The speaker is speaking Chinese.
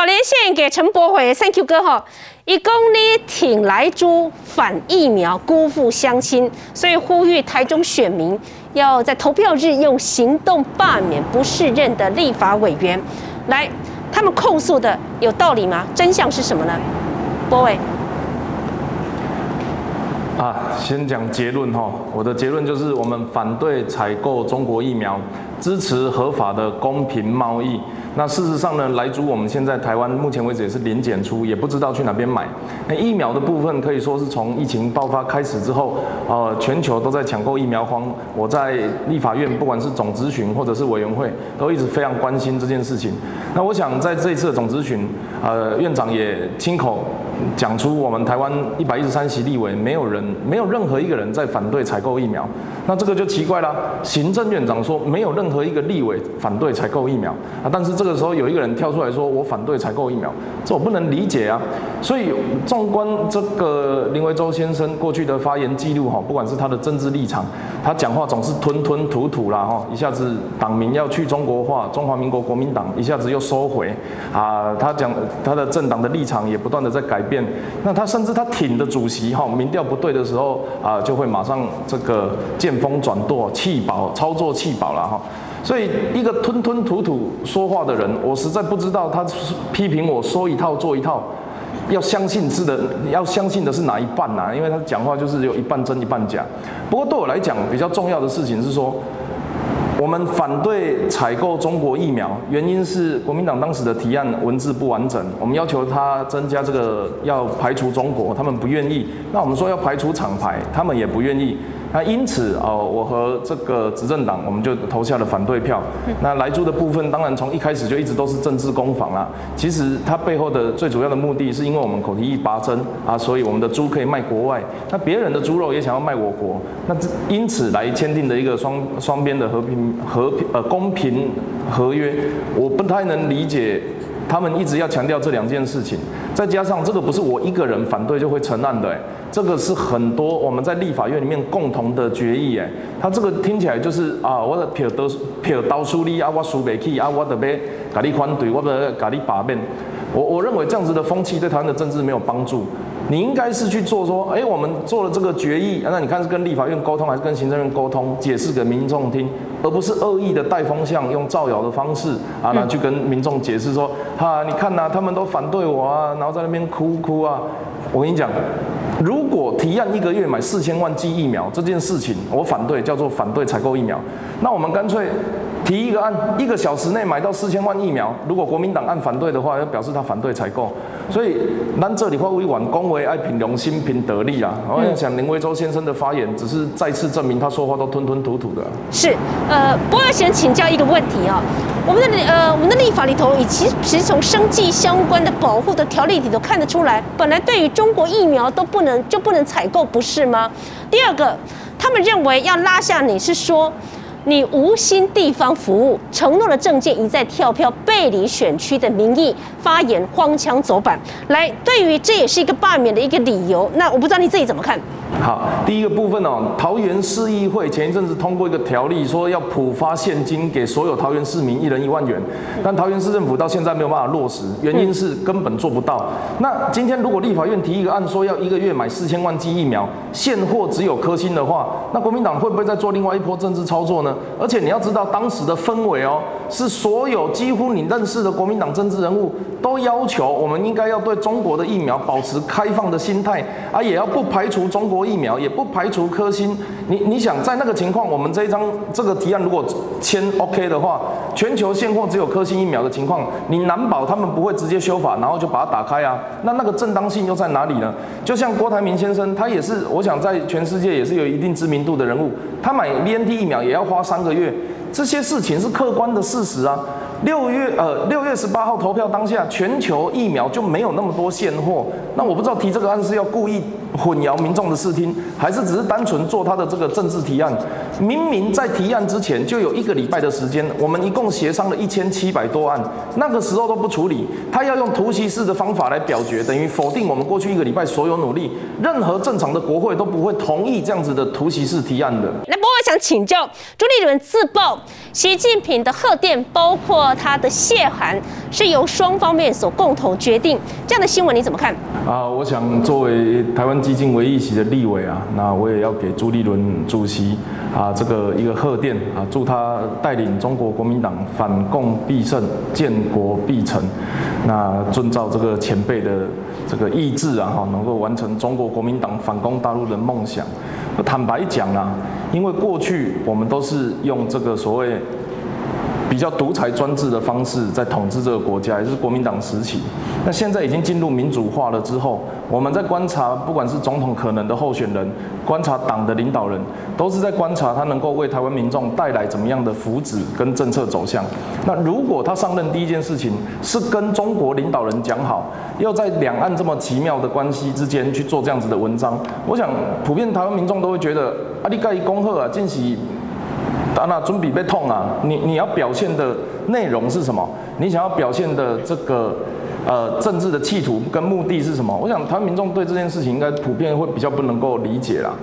好，连线给陈柏伟，Thank you 哥哈。一公里挺来猪反疫苗，辜负乡亲，所以呼吁台中选民要在投票日用行动罢免不适任的立法委员。来，他们控诉的有道理吗？真相是什么呢？柏伟。啊，先讲结论哈。我的结论就是，我们反对采购中国疫苗，支持合法的公平贸易。那事实上呢，来猪我们现在台湾目前为止也是零检出，也不知道去哪边买。那疫苗的部分可以说是从疫情爆发开始之后，呃，全球都在抢购疫苗荒。我在立法院，不管是总咨询或者是委员会，都一直非常关心这件事情。那我想在这一次的总咨询，呃，院长也亲口讲出，我们台湾一百一十三席立委，没有人，没有任何一个人在反对采购疫苗。那这个就奇怪了，行政院长说没有任何一个立委反对采购疫苗啊，但是这个时候有一个人跳出来说我反对采购疫苗，这我不能理解啊。所以纵观这个林维洲先生过去的发言记录哈，不管是他的政治立场，他讲话总是吞吞吐吐啦哈，一下子党名要去中国化，中华民国国民党一下子又收回啊，他讲他的政党的立场也不断的在改变，那他甚至他挺的主席哈，民调不对的时候啊，就会马上这个见。风转舵，气饱操作气饱了哈，所以一个吞吞吐吐说话的人，我实在不知道他批评我说一套做一套，要相信是的，要相信的是哪一半呐？因为他讲话就是有一半真一半假。不过对我来讲，比较重要的事情是说，我们反对采购中国疫苗，原因是国民党当时的提案文字不完整，我们要求他增加这个要排除中国，他们不愿意。那我们说要排除厂牌，他们也不愿意。那因此哦，我和这个执政党，我们就投下了反对票。那来猪的部分，当然从一开始就一直都是政治攻防啦。其实它背后的最主要的目的是因为我们口蹄疫拔针啊，所以我们的猪可以卖国外。那别人的猪肉也想要卖我国，那因此来签订的一个双双边的和平和平呃公平合约，我不太能理解。他们一直要强调这两件事情，再加上这个不是我一个人反对就会成案的，哎，这个是很多我们在立法院里面共同的决议，哎，他这个听起来就是啊，我的票都票刀书里啊，我输不起啊，我得要咖你反对，我得咖你罢免，我我认为这样子的风气对台湾的政治没有帮助。你应该是去做说，哎，我们做了这个决议，那你看是跟立法院沟通还是跟行政院沟通，解释给民众听，而不是恶意的带风向，用造谣的方式啊，那去跟民众解释说，哈，你看呐，他们都反对我啊，然后在那边哭哭啊。我跟你讲，如果提案一个月买四千万剂疫苗这件事情，我反对，叫做反对采购疫苗，那我们干脆。提一个案，一个小时内买到四千万疫苗。如果国民党按反对的话，要表示他反对采购。所以，咱这里话委婉恭维爱凭良心、凭得力啊。我想林维洲先生的发言，只是再次证明他说话都吞吞吐吐的。是，呃，不过想请教一个问题啊，我们的呃，我们的立法里头，以其其实从生计相关的保护的条例里头看得出来，本来对于中国疫苗都不能就不能采购，不是吗？第二个，他们认为要拉下你是说。你无心地方服务，承诺的证件一再跳票，背离选区的民意，发言荒腔走板。来，对于这也是一个罢免的一个理由。那我不知道你自己怎么看？好，第一个部分哦，桃园市议会前一阵子通过一个条例，说要普发现金给所有桃园市民一人一万元，但桃园市政府到现在没有办法落实，原因是根本做不到。那今天如果立法院提一个案，说要一个月买四千万剂疫苗，现货只有科兴的话，那国民党会不会再做另外一波政治操作呢？而且你要知道当时的氛围哦，是所有几乎你认识的国民党政治人物都要求我们应该要对中国的疫苗保持开放的心态，啊，也要不排除中国。疫苗也不排除科兴，你你想在那个情况，我们这一张这个提案如果签 OK 的话，全球现货只有科兴疫苗的情况，你难保他们不会直接修法，然后就把它打开啊？那那个正当性又在哪里呢？就像郭台铭先生，他也是，我想在全世界也是有一定知名度的人物，他买 BNT 疫苗也要花三个月，这些事情是客观的事实啊。六月呃六月十八号投票当下，全球疫苗就没有那么多现货。那我不知道提这个案是要故意混淆民众的视听，还是只是单纯做他的这个政治提案？明明在提案之前就有一个礼拜的时间，我们一共协商了一千七百多案，那个时候都不处理，他要用突袭式的方法来表决，等于否定我们过去一个礼拜所有努力。任何正常的国会都不会同意这样子的突袭式提案的。那不过我想请教朱立伦自曝习近平的贺电包括。他的谢函是由双方面所共同决定。这样的新闻你怎么看？啊，我想作为台湾基金唯一席的立委啊，那我也要给朱立伦主席啊这个一个贺电啊，祝他带领中国国民党反共必胜，建国必成。那遵照这个前辈的这个意志啊，哈，能够完成中国国民党反攻大陆的梦想。坦白讲啊，因为过去我们都是用这个所谓。比较独裁专制的方式在统治这个国家，也就是国民党时期。那现在已经进入民主化了之后，我们在观察，不管是总统可能的候选人，观察党的领导人，都是在观察他能够为台湾民众带来怎么样的福祉跟政策走向。那如果他上任第一件事情是跟中国领导人讲好，要在两岸这么奇妙的关系之间去做这样子的文章，我想普遍台湾民众都会觉得，啊，你盖恭贺啊，进喜。啊，那准备被痛啊！你你要表现的内容是什么？你想要表现的这个呃政治的企图跟目的是什么？我想台湾民众对这件事情应该普遍会比较不能够理解啦。